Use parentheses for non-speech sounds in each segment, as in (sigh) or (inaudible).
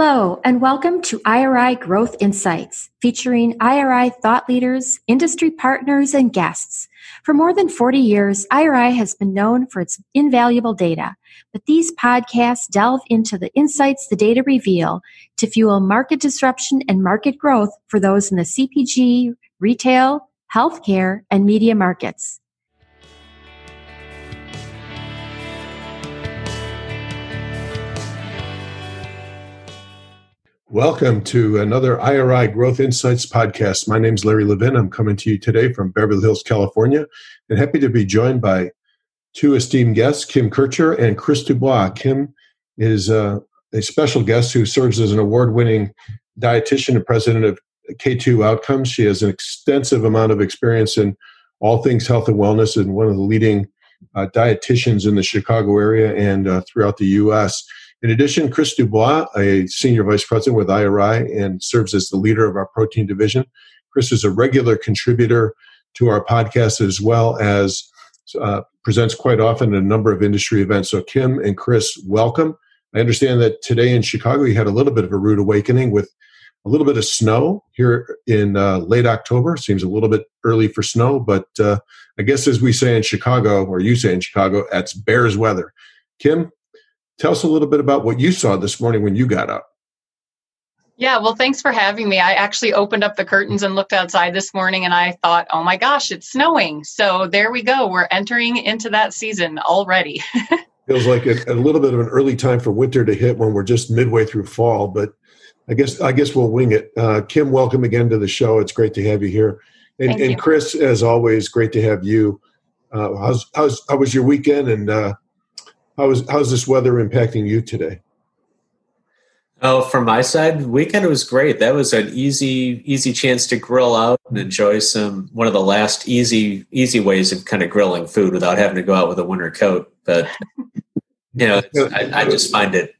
Hello, and welcome to IRI Growth Insights, featuring IRI thought leaders, industry partners, and guests. For more than 40 years, IRI has been known for its invaluable data, but these podcasts delve into the insights the data reveal to fuel market disruption and market growth for those in the CPG, retail, healthcare, and media markets. Welcome to another IRI Growth Insights podcast. My name is Larry Levin. I'm coming to you today from Beverly Hills, California, and happy to be joined by two esteemed guests, Kim Kirchherr and Chris Dubois. Kim is uh, a special guest who serves as an award winning dietitian and president of K2 Outcomes. She has an extensive amount of experience in all things health and wellness and one of the leading uh, dietitians in the Chicago area and uh, throughout the U.S. In addition, Chris Dubois, a senior vice president with IRI and serves as the leader of our protein division. Chris is a regular contributor to our podcast as well as uh, presents quite often at a number of industry events. So, Kim and Chris, welcome. I understand that today in Chicago you had a little bit of a rude awakening with a little bit of snow here in uh, late October. Seems a little bit early for snow, but uh, I guess as we say in Chicago, or you say in Chicago, that's bears weather. Kim, Tell us a little bit about what you saw this morning when you got up. Yeah, well, thanks for having me. I actually opened up the curtains and looked outside this morning and I thought, oh my gosh, it's snowing. So there we go. We're entering into that season already. (laughs) Feels like a, a, little bit of an early time for winter to hit when we're just midway through fall, but I guess I guess we'll wing it. Uh, Kim, welcome again to the show. It's great to have you here. And, and Chris, as always, great to have you. Uh, how's, how's, how was your weekend and uh, how is how's this weather impacting you today? Oh, from my side, weekend was great. That was an easy easy chance to grill out and enjoy some one of the last easy easy ways of kind of grilling food without having to go out with a winter coat. But you know, I, I just find it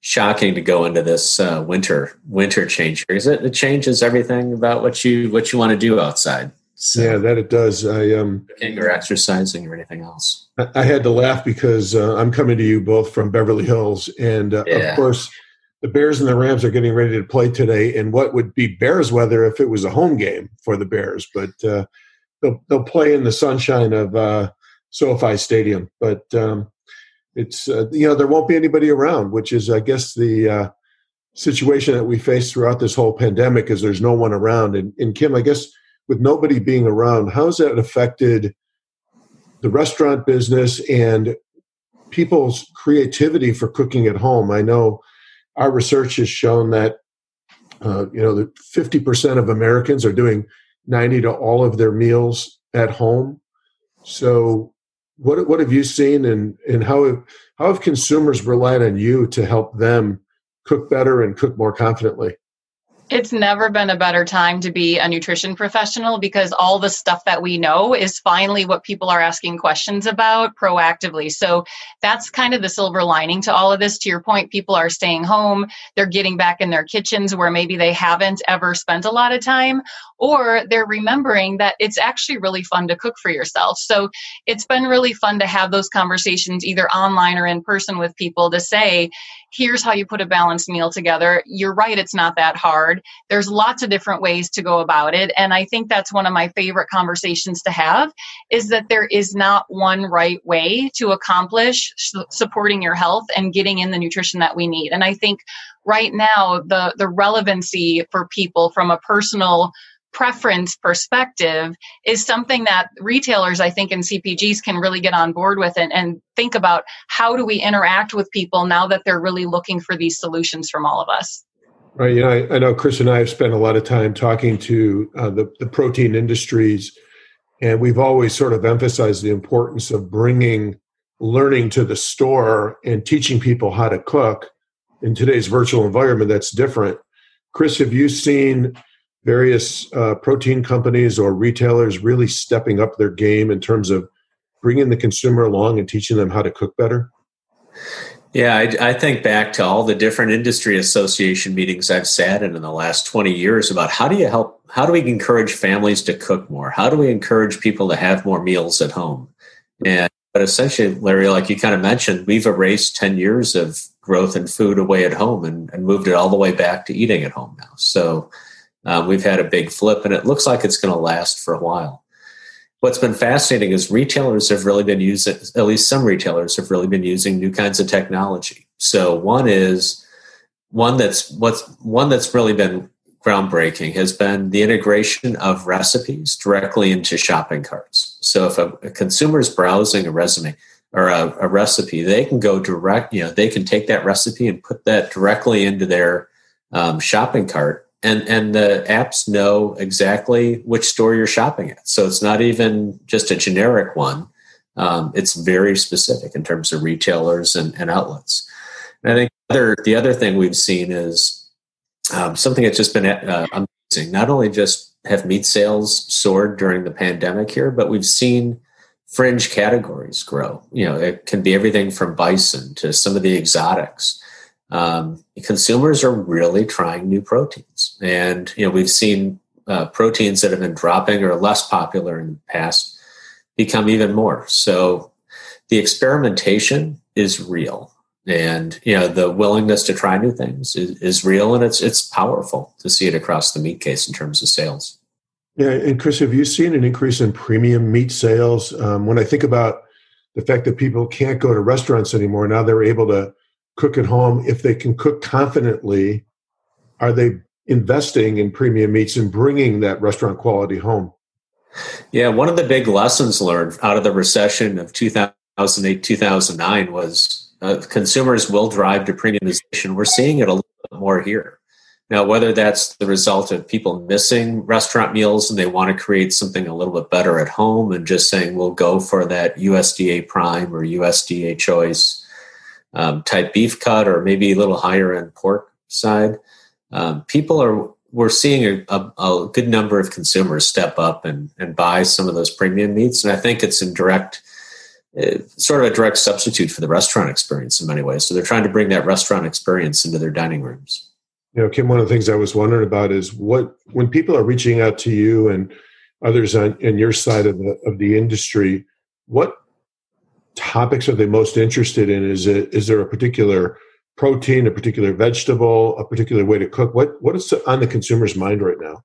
shocking to go into this uh, winter winter change because it, it changes everything about what you what you want to do outside. So, yeah, that it does. I um, or exercising or anything else. I, I had to laugh because uh, I'm coming to you both from Beverly Hills, and uh, yeah. of course, the Bears and the Rams are getting ready to play today. And what would be Bears weather if it was a home game for the Bears? But uh, they'll they'll play in the sunshine of uh, SoFi Stadium. But um, it's uh, you know there won't be anybody around, which is I guess the uh, situation that we face throughout this whole pandemic is there's no one around. And, and Kim, I guess with nobody being around, how's that affected the restaurant business and people's creativity for cooking at home? I know our research has shown that uh, you know that 50% of Americans are doing 90 to all of their meals at home. So what what have you seen and and how have, how have consumers relied on you to help them cook better and cook more confidently? It's never been a better time to be a nutrition professional because all the stuff that we know is finally what people are asking questions about proactively. So that's kind of the silver lining to all of this. To your point, people are staying home, they're getting back in their kitchens where maybe they haven't ever spent a lot of time, or they're remembering that it's actually really fun to cook for yourself. So it's been really fun to have those conversations either online or in person with people to say, here's how you put a balanced meal together. You're right, it's not that hard. There's lots of different ways to go about it. And I think that's one of my favorite conversations to have is that there is not one right way to accomplish supporting your health and getting in the nutrition that we need. And I think right now the the relevancy for people from a personal preference perspective is something that retailers, I think, and CPGs can really get on board with and, and think about how do we interact with people now that they're really looking for these solutions from all of us. Right. You know, I, I know Chris and I have spent a lot of time talking to uh, the, the protein industries, and we've always sort of emphasized the importance of bringing learning to the store and teaching people how to cook in today's virtual environment that's different. Chris, have you seen various uh, protein companies or retailers really stepping up their game in terms of bringing the consumer along and teaching them how to cook better? Yeah, I, I, think back to all the different industry association meetings I've sat in in the last 20 years about how do you help, how do we encourage families to cook more? How do we encourage people to have more meals at home? And, but essentially, Larry, like you kind of mentioned, we've erased 10 years of growth in food away at home and, and moved it all the way back to eating at home now. So um, we've had a big flip, and it looks like it's going to last for a while. What's been fascinating is retailers have really been using, at least some retailers have really been using new kinds of technology. So one is one that's what's one that's really been groundbreaking has been the integration of recipes directly into shopping carts. So if a, a consumer is browsing a resume or a, a, recipe, they can go direct, you know, they can take that recipe and put that directly into their um, shopping cart. And, and the apps know exactly which store you're shopping at. So it's not even just a generic one. Um, it's very specific in terms of retailers and, and outlets. And I think other, the other thing we've seen is um, something that's just been uh, amazing. Not only just have meat sales soared during the pandemic here, but we've seen fringe categories grow. You know, it can be everything from bison to some of the exotics. Um, consumers are really trying new proteins, and you know we've seen uh, proteins that have been dropping or less popular in the past become even more. So the experimentation is real. And you know the willingness to try new things is, is, real and it's it's powerful to see it across the meat case in terms of sales. Yeah and chris have you seen an increase in premium meat sales? Um, when i think about the fact that people can't go to restaurants anymore now they're able to cook at home if they can cook confidently are they investing in premium meats and bringing that restaurant quality home yeah one of the big lessons learned out of the recession of 2008 2009 was uh, consumers will drive to premiumization. We're seeing it a little bit more here. Now, whether that's the result of people missing restaurant meals and they want to create something a little bit better at home and just saying we'll go for that USDA prime or USDA choice um, type beef cut or maybe a little higher end pork side, um, people are we're seeing a, a, a, good number of consumers step up and, and buy some of those premium meats. And I think it's in direct sort of a direct substitute for the restaurant experience in many ways. So they're trying to bring that restaurant experience into their dining rooms. You know, Kim, one of the things I was wondering about is what when people are reaching out to you and others on in your side of the of the industry, what topics are they most interested in? Is it is there a particular protein, a particular vegetable, a particular way to cook? What what is on the consumer's mind right now?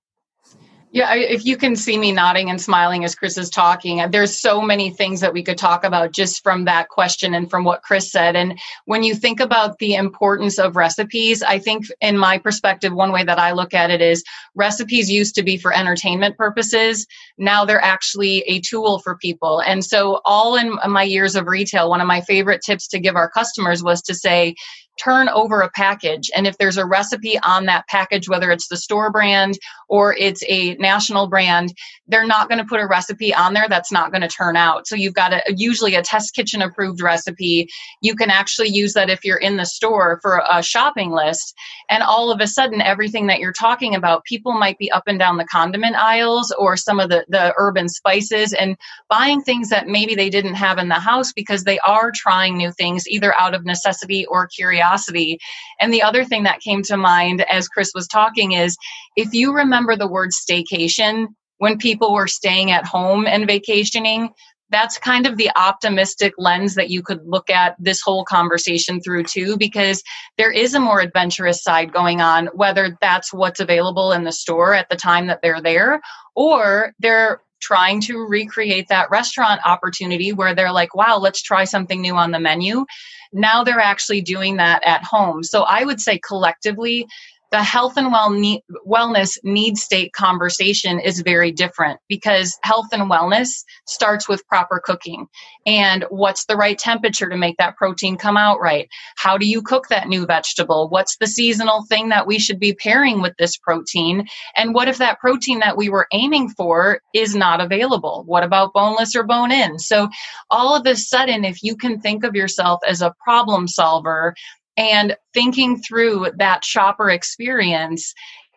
Yeah, if you can see me nodding and smiling as Chris is talking, there's so many things that we could talk about just from that question and from what Chris said. And when you think about the importance of recipes, I think, in my perspective, one way that I look at it is recipes used to be for entertainment purposes. Now they're actually a tool for people. And so, all in my years of retail, one of my favorite tips to give our customers was to say, turn over a package. And if there's a recipe on that package, whether it's the store brand or it's a national brand, they're not going to put a recipe on there that's not going to turn out. So you've got a, usually a test kitchen approved recipe. You can actually use that if you're in the store for a shopping list. And all of a sudden, everything that you're talking about, people might be up and down the condiment aisles or some of the, the urban spices and buying things that maybe they didn't have in the house because they are trying new things either out of necessity or curiosity. And the other thing that came to mind as Chris was talking is if you remember the word staycation when people were staying at home and vacationing, that's kind of the optimistic lens that you could look at this whole conversation through too because there is a more adventurous side going on whether that's what's available in the store at the time that they're there or they're trying to recreate that restaurant opportunity where they're like wow let's try something new on the menu now they're actually doing that at home. So I would say collectively, the health and well need, wellness need state conversation is very different because health and wellness starts with proper cooking. And what's the right temperature to make that protein come out right? How do you cook that new vegetable? What's the seasonal thing that we should be pairing with this protein? And what if that protein that we were aiming for is not available? What about boneless or bone in so all of a sudden if you can think of yourself as a problem solver and thinking through that shopper experience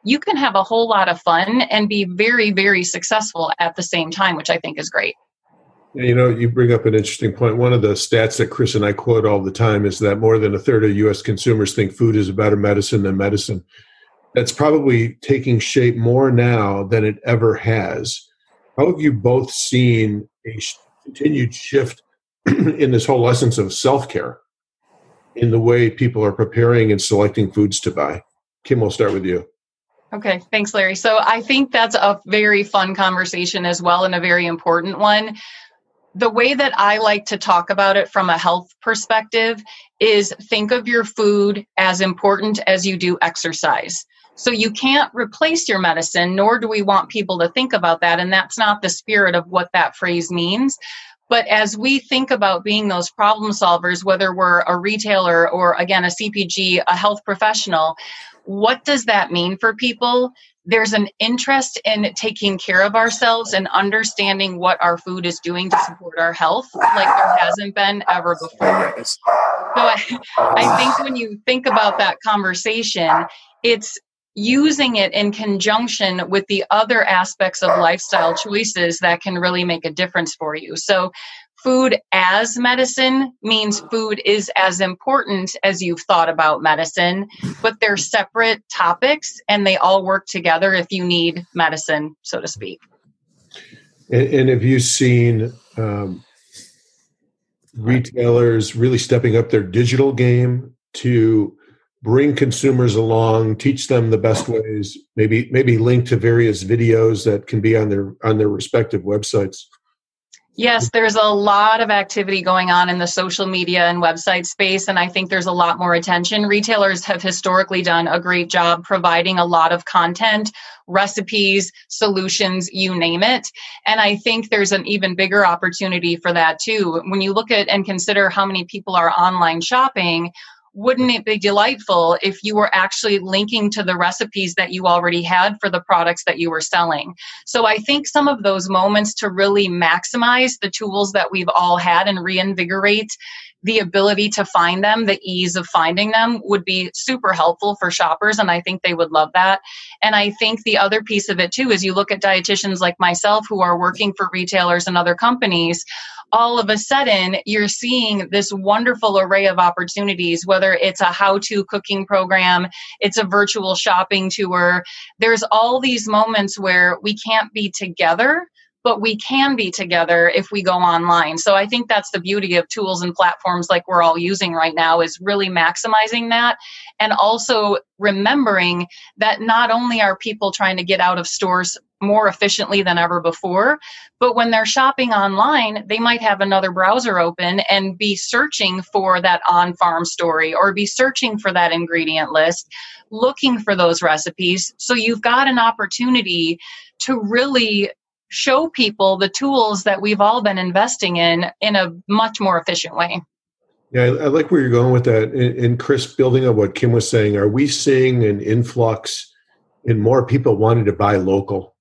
you can have a whole lot of fun and be very very successful at the same time which i think is great. You know you bring up an interesting point. One of the stats that chris and i quote all the time is that more than a third of us consumers think food is a better medicine than medicine. That's probably taking shape more now than it ever has. How have you both seen a continued shift (clears throat) in this whole essence of self-care in the way people are preparing and selecting foods to buy? Kim, we'll start with you. Okay, thanks, Larry. So I think that's a very fun conversation as well and a very important one. The way that I like to talk about it from a health perspective is think of your food as important as you do exercise. So you can't replace your medicine, nor do we want people to think about that. And that's not the spirit of what that phrase means. But as we think about being those problem solvers, whether we're a retailer or again, a CPG, a health professional, what does that mean for people? There's an interest in taking care of ourselves and understanding what our food is doing to support our health like there hasn't been ever before. So I, I think when you think about that conversation, it's using it in conjunction with the other aspects of lifestyle choices that can really make a difference for you. So, food as medicine means food is as important as you've thought about medicine, but they're separate topics and they all work together if you need medicine, so to speak. And, and have you seen um, retailers really stepping up their digital game to bring consumers along, teach them the best ways, maybe maybe link to various videos that can be on their on their respective websites. Yes, there's a lot of activity going on in the social media and website space, and I think there's a lot more attention. Retailers have historically done a great job providing a lot of content, recipes, solutions, you name it. And I think there's an even bigger opportunity for that too. When you look at and consider how many people are online shopping, wouldn't it be delightful if you were actually linking to the recipes that you already had for the products that you were selling? So I think some of those moments to really maximize the tools that we've all had and reinvigorate the ability to find them, the ease of finding them would be super helpful for shoppers. And I think they would love that. And I think the other piece of it too is you look at dietitians like myself who are working for retailers and other companies all of a sudden you're seeing this wonderful array of opportunities, whether it's a how to cooking program, it's a virtual shopping tour. There's all these moments where we can't be together but we can be together if we go online. So I think that's the beauty of tools and platforms like we're all using right now is really maximizing that and also remembering that not only are people trying to get out of stores more efficiently than ever before, but when they're shopping online, they might have another browser open and be searching for that on farm story or be searching for that ingredient list, looking for those recipes. So you've got an opportunity to really show people the tools that we've all been investing in in a much more efficient way. Yeah, I, I like where you're going with that. And, and, Chris, building on what Kim was saying, are we seeing an influx in more people wanting to buy local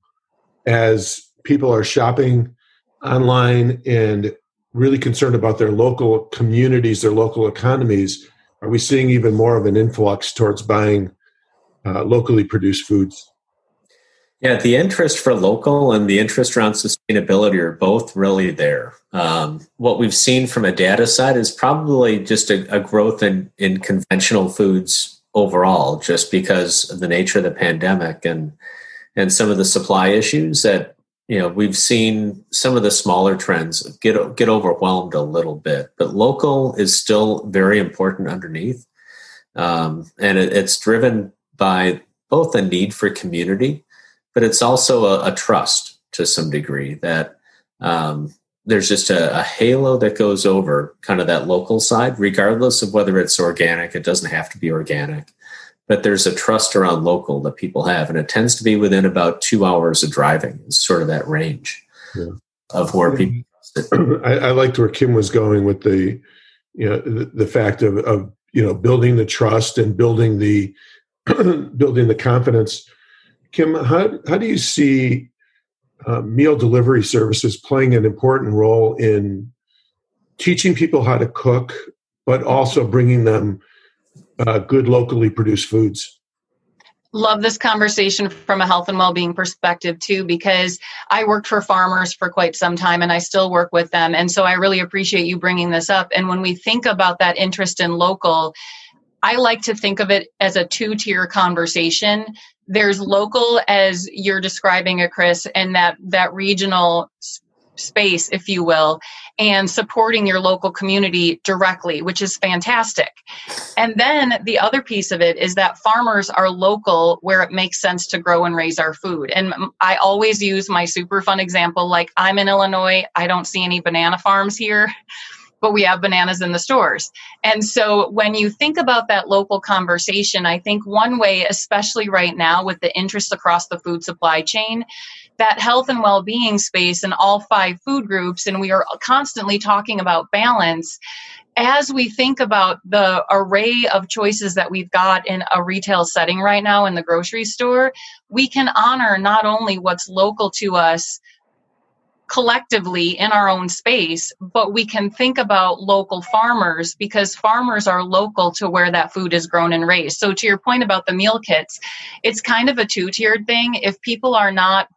as people are shopping online and really concerned about their local communities, their local economies? Are we seeing even more of an influx towards buying uh, locally produced foods? Yeah, the interest for local and the interest around sustainability are both really there. Um, what we've seen from a data side is probably just a, a, growth in, in conventional foods overall, just because of the nature of the pandemic and and some of the supply issues that you know we've seen some of the smaller trends get get overwhelmed a little bit. But local is still very important underneath, um, and it, it's driven by both a need for community but it's also a, a trust to some degree that um, there's just a, a, halo that goes over kind of that local side, regardless of whether it's organic. It doesn't have to be organic, but there's a trust around local that people have, and it tends to be within about two hours of driving. Is sort of that range yeah. of where people. (clears throat) I, I, liked where Kim was going with the, you know, the, the fact of, of you know building the trust and building the (clears throat) building the confidence Kim, how, how do you see uh, meal delivery services playing an important role in teaching people how to cook, but also bringing them uh, good locally produced foods? Love this conversation from a health and well being perspective, too, because I worked for farmers for quite some time and I still work with them. And so I really appreciate you bringing this up. And when we think about that interest in local, I like to think of it as a two tier conversation there's local as you're describing it chris and that that regional space, if you will, and supporting your local community directly, which is fantastic. And then the other piece of it is that farmers are local where it makes sense to grow and raise our food. And I always use my super fun example like I'm in Illinois, I don't see any banana farms here but we have bananas in the stores. And so when you think about that local conversation, I think one way, especially right now with the interest across the food supply chain, that health and well being space in all five food groups, and we are constantly talking about balance. As we think about the array of choices that we've got in a retail setting right now in the grocery store, we can honor not only what's local to us collectively in our own space, but we can think about local farmers because farmers are local to where that food is grown and raised. So, to your point about the meal kits, it's kind of a two tiered thing. If people are not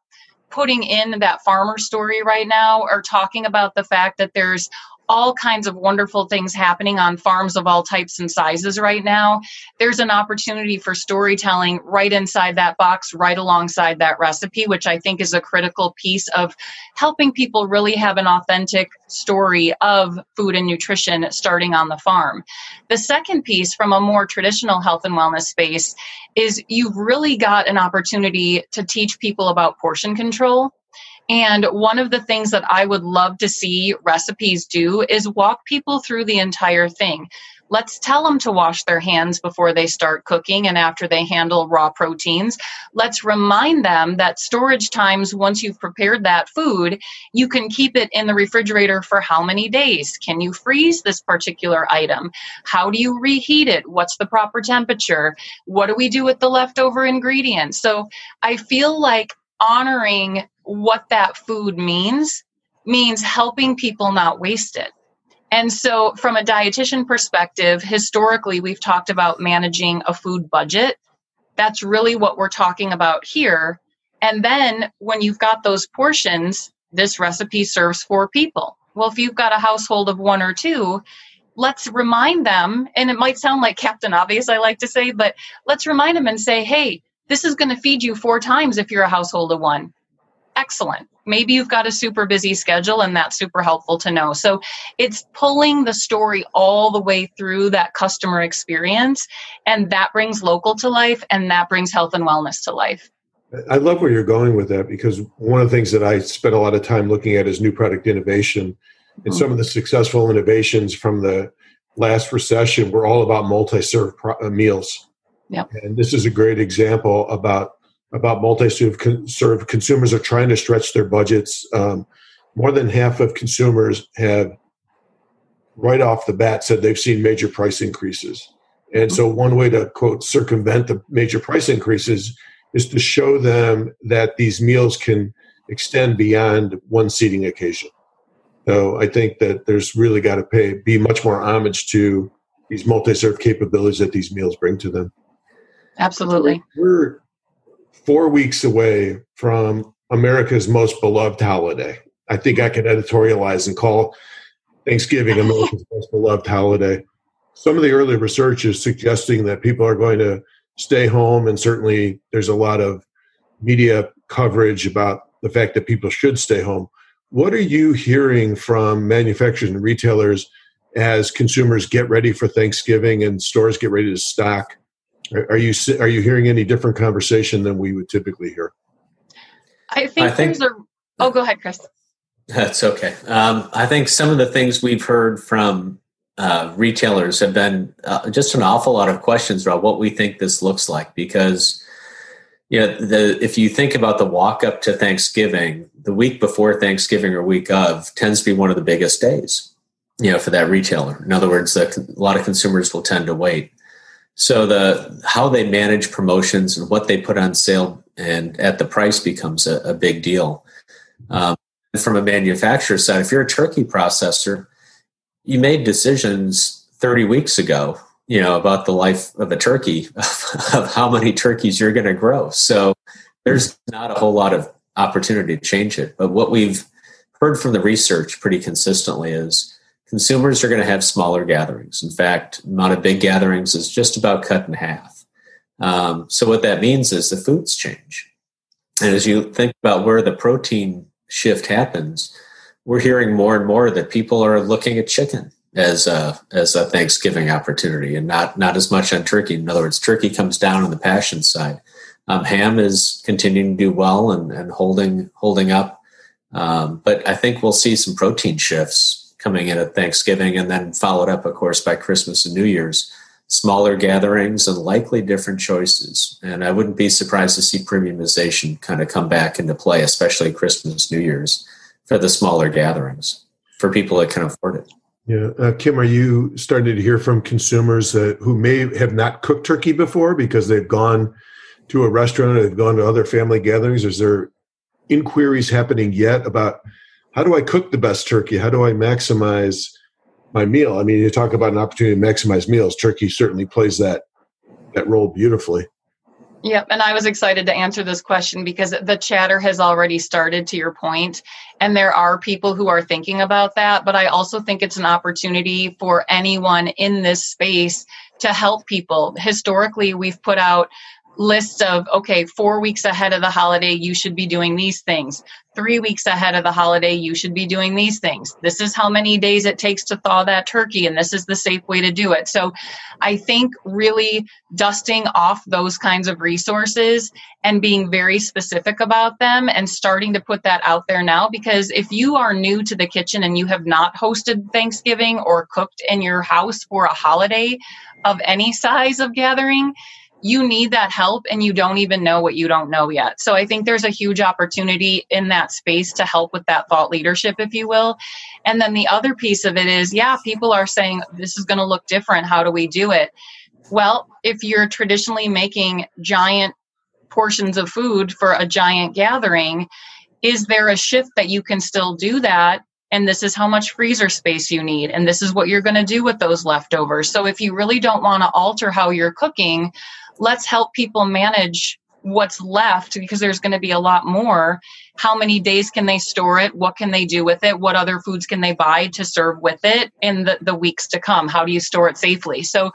putting in that farmer story right now or talking about the fact that there's all kinds of wonderful things happening on farms of all types and sizes right now. There's an opportunity for storytelling right inside that box, right alongside that recipe, which I think is a critical piece of helping people really have an authentic story of food and nutrition starting on the farm. The second piece from a more traditional health and wellness space is you've really got an opportunity to teach people about portion control and one of the things that I would love to see recipes do is walk people through the entire thing. Let's tell them to wash their hands before they start cooking and after they handle raw proteins. Let's remind them that storage times, once you've prepared that food, you can keep it in the refrigerator for how many days? Can you freeze this particular item? How do you reheat it? What's the proper temperature? What do we do with the leftover ingredients? So I feel like honoring what that food means means helping people not waste it. And so, from a dietitian perspective, historically, we've talked about managing a food budget. That's really what we're talking about here. And then, when you've got those portions, this recipe serves four people. Well, if you've got a household of one or two, let's remind them, and it might sound like Captain Obvious, I like to say, but let's remind them and say, hey, this is going to feed you four times if you're a household of one excellent. Maybe you've got a super busy schedule and that's super helpful to know. So it's pulling the story all the way through that customer experience and that brings local to life and that brings health and wellness to life. I love where you're going with that because one of the things that I spent a lot of time looking at is new product innovation. And mm-hmm. some of the successful innovations from the last recession were all about multi-serve pro- uh, meals. Yep. And this is a great example about about multi-serve serve consumers are trying to stretch their budgets. Um, more than half of consumers have right off the bat said they've seen major price increases. And so one way to quote circumvent the major price increases is to show them that these meals can extend beyond one seating occasion. So I think that there's really got to pay be much more homage to these multi-serve capabilities that these meals bring to them. Absolutely. We're four weeks away from America's most beloved holiday. I think I could editorialize and call Thanksgiving America's (laughs) most beloved holiday. Some of the early research is suggesting that people are going to stay home, and certainly there's a lot of media coverage about the fact that people should stay home. What are you hearing from manufacturers and retailers as consumers get ready for Thanksgiving and stores get ready to stock? Are you are you hearing any different conversation than we would typically hear? I think, I think there's a. Oh, go ahead, Chris. That's okay. Um, I think some of the things we've heard from uh, retailers have been uh, just an awful lot of questions about what we think this looks like because you know the if you think about the walk up to Thanksgiving, the week before Thanksgiving or week of tends to be one of the biggest days. You know, for that retailer. In other words, a lot of consumers will tend to wait. So the how they manage promotions and what they put on sale and at the price becomes a, a big deal. Um, from a manufacturer side, if you're a turkey processor, you made decisions 30 weeks ago, you know, about the life of a turkey, (laughs) of how many turkeys you're going to grow. So there's not a whole lot of opportunity to change it. But what we've heard from the research pretty consistently is consumers are going to have smaller gatherings. In fact, amount of big gatherings is just about cut in half. Um, so what that means is the foods change. And as you think about where the protein shift happens, we're hearing more and more that people are looking at chicken as a as a Thanksgiving opportunity, and not not as much on turkey. In other words, turkey comes down on the passion side. Um, ham is continuing to do well and, and holding holding up, um, but I think we'll see some protein shifts coming in at Thanksgiving, and then followed up, of course, by Christmas and New Year's. Smaller gatherings and likely different choices. And I wouldn't be surprised to see premiumization kind of come back into play, especially Christmas, New Year's, for the smaller gatherings for people that can afford it. Yeah, uh, Kim, are you starting to hear from consumers who may have not cooked turkey before because they've gone to a restaurant or they've gone to other family gatherings? Is there inquiries happening yet about how do I cook the best turkey? How do I maximize my meal? I mean, you talk about an opportunity to maximize meals. Turkey certainly plays that that role beautifully. Yep. And I was excited to answer this question because the chatter has already started to your point, And there are people who are thinking about that. But I also think it's an opportunity for anyone in this space to help people. Historically, we've put out list of okay four weeks ahead of the holiday you should be doing these things. Three weeks ahead of the holiday you should be doing these things. This is how many days it takes to thaw that turkey and this is the safe way to do it. So i think really dusting off those kinds of resources and being very specific about them and starting to put that out there now because if you are new to the kitchen and you have not hosted thanksgiving or cooked in your house for a holiday of any size of gathering you need that help and you don't even know what you don't know yet. So I think there's a huge opportunity in that space to help with that thought leadership, if you will. And then the other piece of it is, yeah, people are saying this is going to look different. How do we do it? Well, if you're traditionally making giant portions of food for a giant gathering, is there a shift that you can still do that and this is how much freezer space you need and this is what you're going to do with those leftovers so if you really don't want to alter how you're cooking let's help people manage what's left because there's going to be a lot more. How many days can they store it? What can they do with it? What other foods can they buy to serve with it in the, the weeks to come? How do you store it safely? So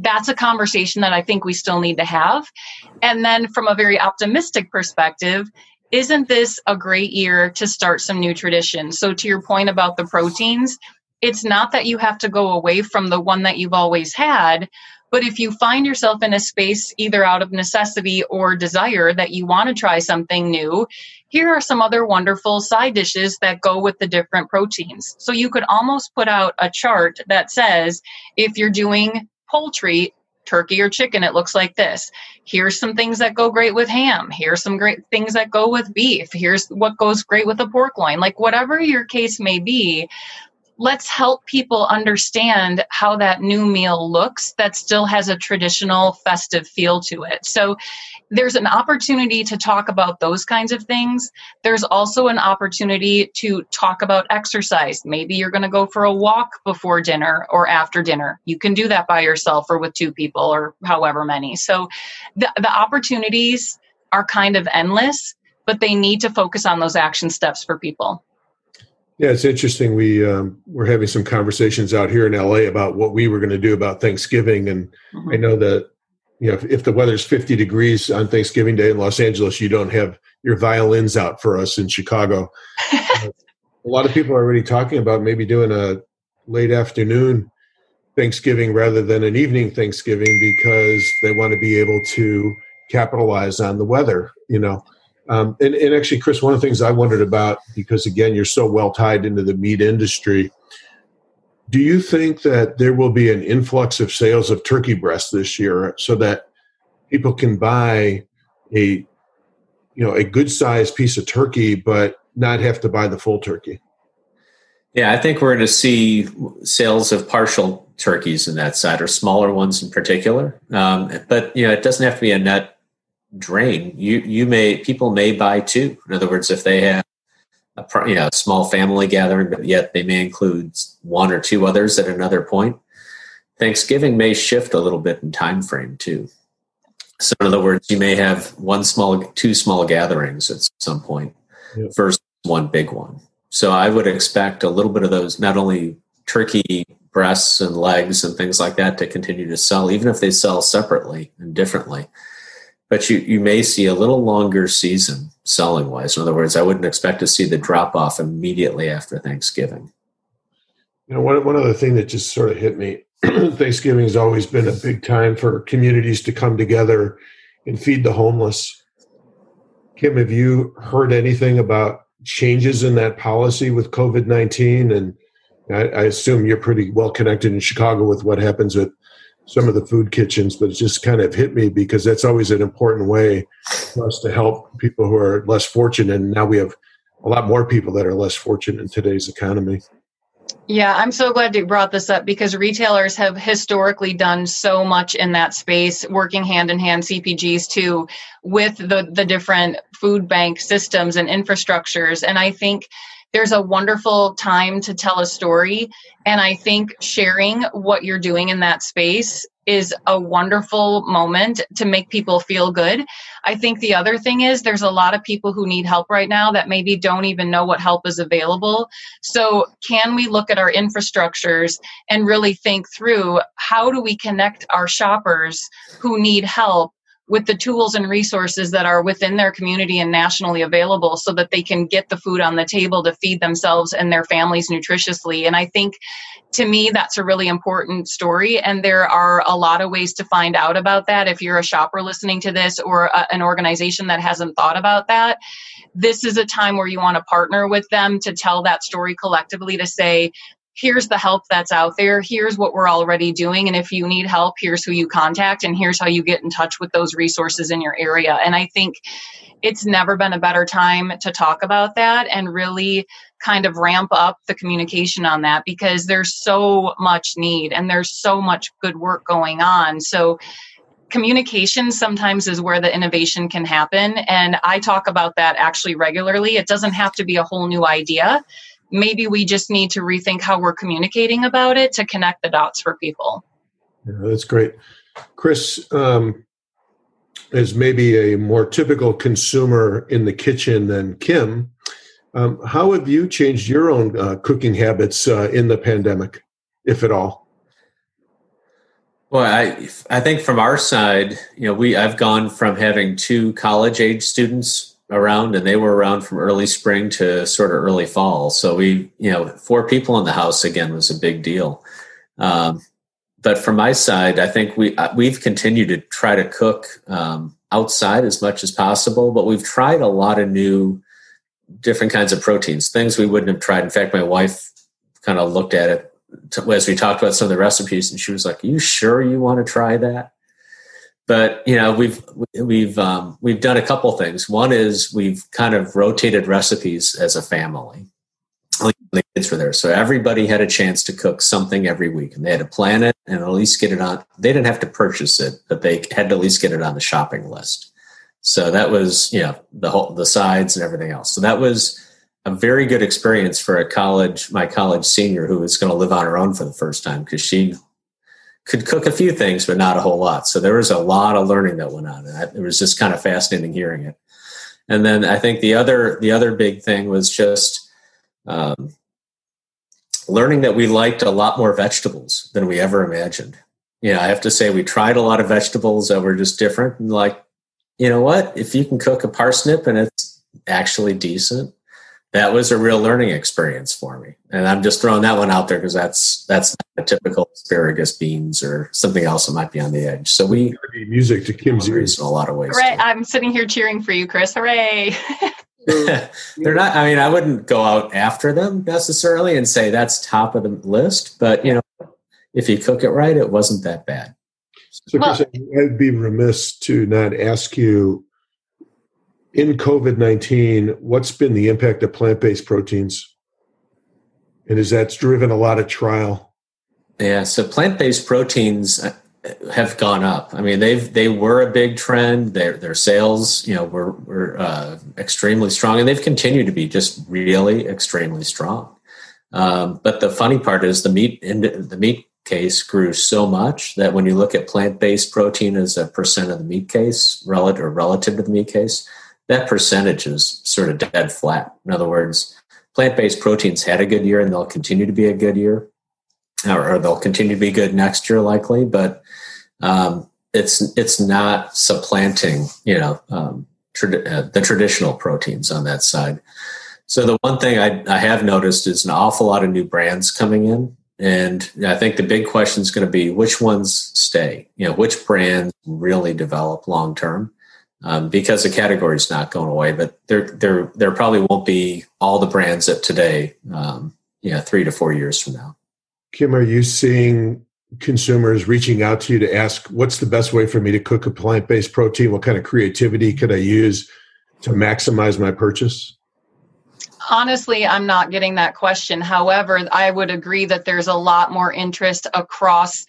that's a conversation that I think we still need to have. And then from a very optimistic perspective, isn't this a great year to start some new traditions? So to your point about the proteins, it's not that you have to go away from the one that you've always had, but if you find yourself in a space, either out of necessity or desire, that you want to try something new, here are some other wonderful side dishes that go with the different proteins. So you could almost put out a chart that says if you're doing poultry, turkey or chicken, it looks like this. Here's some things that go great with ham. Here's some great things that go with beef. Here's what goes great with a pork loin. Like whatever your case may be, let's help people understand how that new meal looks that still has a traditional festive feel to it. So there's an opportunity to talk about those kinds of things. There's also an opportunity to talk about exercise. Maybe you're going to go for a walk before dinner or after dinner. You can do that by yourself or with two people or however many. So the, the opportunities are kind of endless, but they need to focus on those action steps for people. Yeah, it's interesting. We um, we're having some conversations out here in LA about what we were going to do about Thanksgiving, and mm-hmm. I know that you know if, if, the weather's 50 degrees on Thanksgiving Day in Los Angeles, you don't have your violins out for us in Chicago. uh, (laughs) a lot of people are already talking about maybe doing a late afternoon Thanksgiving rather than an evening Thanksgiving because they want to be able to capitalize on the weather. You know, um, and, and actually, Chris, one of the things I wondered about, because again, you're so well tied into the meat industry, do you think that there will be an influx of sales of turkey breast this year so that people can buy a you know a good sized piece of turkey but not have to buy the full turkey? Yeah i think we're going to see sales of partial turkeys in that side or smaller ones in particular. Um, but you know it doesn't have to be a net drain. You you may people may buy two. In other words, if they have a you know a small family gathering, but yet they may include one or two others at another point. Thanksgiving may shift a little bit in time frame too. So in other words, you may have one small, two small gatherings at some point yep. versus one big one. So I would expect a little bit of those, not only turkey breasts and legs and things like that to continue to sell, even if they sell separately and differently but you, you may see a little longer season selling wise. In other words, I wouldn't expect to see the drop off immediately after Thanksgiving. You know, one, one other thing that just sort of hit me (clears throat) Thanksgiving has always been a big time for communities to come together and feed the homeless. Kim, have you heard anything about changes in that policy with COVID 19? And I, I, assume you're pretty well connected in Chicago with what happens with some of the food kitchens, but it just kind of hit me because that's always an important way for us to help people who are less fortunate. And now we have a lot more people that are less fortunate in today's economy. Yeah, I'm so glad you brought this up because retailers have historically done so much in that space, working hand in hand, CPGs too, with the, the different food bank systems and infrastructures. And I think there's a wonderful time to tell a story. And I think sharing what you're doing in that space is a wonderful moment to make people feel good. I think the other thing is there's a lot of people who need help right now that maybe don't even know what help is available. So, can we look at our infrastructures and really think through how do we connect our shoppers who need help with the tools and resources that are within their community and nationally available so that they can get the food on the table to feed themselves and their families nutritiously. And I think to me, that's a really important story. And there are a lot of ways to find out about that. If you're a shopper listening to this or a, an organization that hasn't thought about that, this is a time where you want to partner with them to tell that story collectively to say, here's the help that's out there. Here's what we're already doing. And if you need help, here's who you contact. And here's how you get in touch with those resources in your area. And I think it's never been a better time to talk about that and really kind of ramp up the communication on that because there's so much need and there's so much good work going on. So, communication sometimes is where the innovation can happen. And I talk about that actually regularly. It doesn't have to be a whole new idea maybe we just need to rethink how we're communicating about it to connect the dots for people. Yeah, that's great. Chris, um, is maybe a more typical consumer in the kitchen than Kim. Um, how have you changed your own uh, cooking habits uh, in the pandemic, if at all? Well, I I think from our side, you know, we I've gone from having two college age students around and they were around from early spring to sort of early fall. So we, you know, four people in the house again was a big deal. Um, but from my side, I think we uh, we've continued to try to cook um, outside as much as possible, but we've tried a lot of new, different kinds of proteins, things we wouldn't have tried. In fact, my wife kind of looked at it as we talked about some of the recipes, and she was like, "Are you sure you want to try that?" But you know we've we've um, we've done a couple things. One is we've kind of rotated recipes as a family. The kids were there, so everybody had a chance to cook something every week, and they had to plan it and at least get it on. They didn't have to purchase it, but they had to at least get it on the shopping list. So that was you know the whole the sides and everything else. So that was a very good experience for a college my college senior who was going to live on her own for the first time because she could cook a few things, but not a whole lot. So there was a lot of learning that went on. And it was just kind of fascinating hearing it. And then I think the other the other big thing was just um, learning that we liked a lot more vegetables than we ever imagined. Yeah, I have to say we tried a lot of vegetables that were just different. And like, you know what? If you can cook a parsnip and it's actually decent, that was a real learning experience for me. And I'm just throwing that one out there because that's that's a typical asparagus beans or something else that might be on the edge. So we music to Kim's ears in a lot of ways. Right, I'm sitting here cheering for you, Chris. Hooray! (laughs) They're not. I mean, I wouldn't go out after them necessarily and say that's top of the list, but you know, if you cook it right, it wasn't that bad. So, Chris, I'd be remiss to not ask you in COVID 19, what's been the impact of plant based proteins? And is that driven a lot of trial? Yeah, so plant based proteins uh, have gone up. I mean, they've they were a big trend. Their their sales, you know, were were uh, extremely strong, and they've continued to be just really extremely strong. Um, but the funny part is the meat the meat case grew so much that when you look at plant based protein as a percent of the meat case relative or relative to the meat case, that percentage is sort of dead flat. In other words, plant based proteins had a good year and they'll continue to be a good year, or, they'll continue to be good next year, likely. But um, it's it's not supplanting you know um, uh, the traditional proteins on that side. So the one thing I, I have noticed is an awful lot of new brands coming in, and I think the big question is going to be which ones stay. You know, which brands really develop long term. Um, because the category is not going away, but there, there, there probably won't be all the brands that today, um, yeah, three to four years from now. Kim, are you seeing consumers reaching out to you to ask what's the best way for me to cook a plant-based protein? What kind of creativity could i use to maximize my purchase? Honestly i'm not getting that question. However i would agree that there's a lot more interest across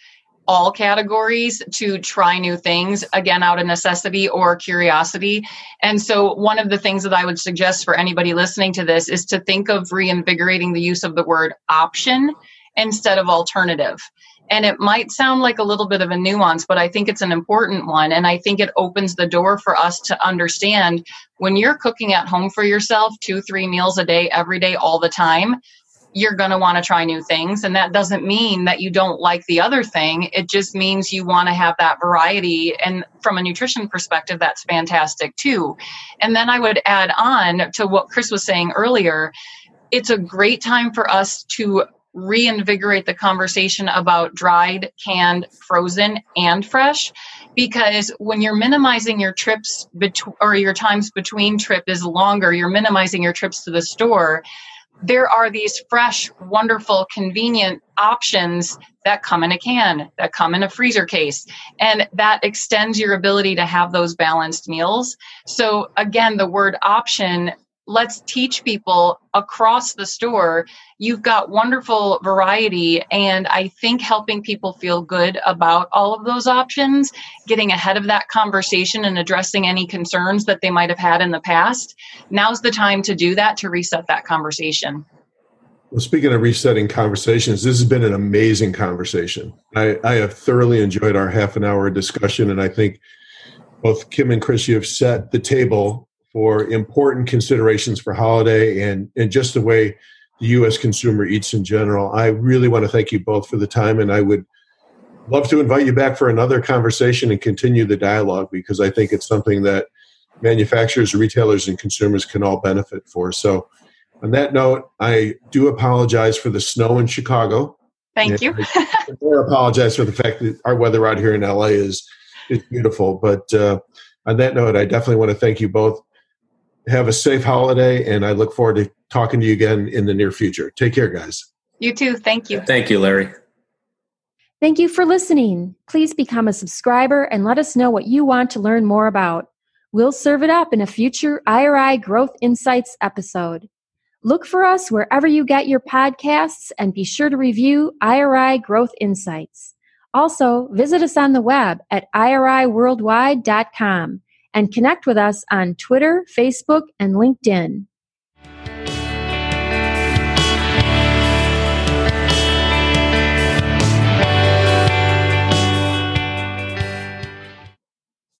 all categories to try new things again out of necessity or curiosity and so one of the things that i would suggest for anybody listening to this is to think of reinvigorating the use of the word option instead of alternative and it might sound like a little bit of a nuance, but I think it's an important one. And I think it opens the door for us to understand when you're cooking at home for yourself, two, three meals a day, every day, all the time, you're going to want to try new things. And that doesn't mean that you don't like the other thing. It just means you want to have that variety. And from a nutrition perspective, that's fantastic too. And then I would add on to what Chris was saying earlier. It's a great time for us to reinvigorate the conversation about dried, canned, frozen, and fresh. Because when you're minimizing your trips between or your times between trip is longer, you're minimizing your trips to the store. There are these fresh, wonderful, convenient options that come in a can, that come in a freezer case, and that extends your ability to have those balanced meals. So, again, the word option let's teach people across the store. You've got wonderful variety and i think helping people feel good about all of those options getting ahead of that conversation and addressing any concerns that they might have had in the past now's the time to do that to reset that conversation. Well speaking of resetting conversations this has been an amazing conversation. I, I have thoroughly enjoyed our half an hour discussion and i think both kim and chris you have set the table for important considerations for holiday and, and just the way the U.S. consumer eats in general. I really want to thank you both for the time, and I would love to invite you back for another conversation and continue the dialogue because I think it's something that manufacturers, retailers, and consumers can all benefit for. So, on that note, I do apologize for the snow in Chicago. Thank you. I apologize for the fact that our weather out here in LA is is beautiful. But uh, on that note, I definitely want to thank you both have a safe holiday, and I look forward to talking to you again in the near future. Take care, guys. You too. Thank you. Thank you, Larry. Thank you for listening. Please become a subscriber and let us know what you want to learn more about. We'll serve it up in a future IRI Growth Insights episode. Look for us wherever you get your podcasts and be sure to review IRI Growth Insights. Also, visit us on the web at iriworldwide.com and connect with us on Twitter, Facebook, and LinkedIn.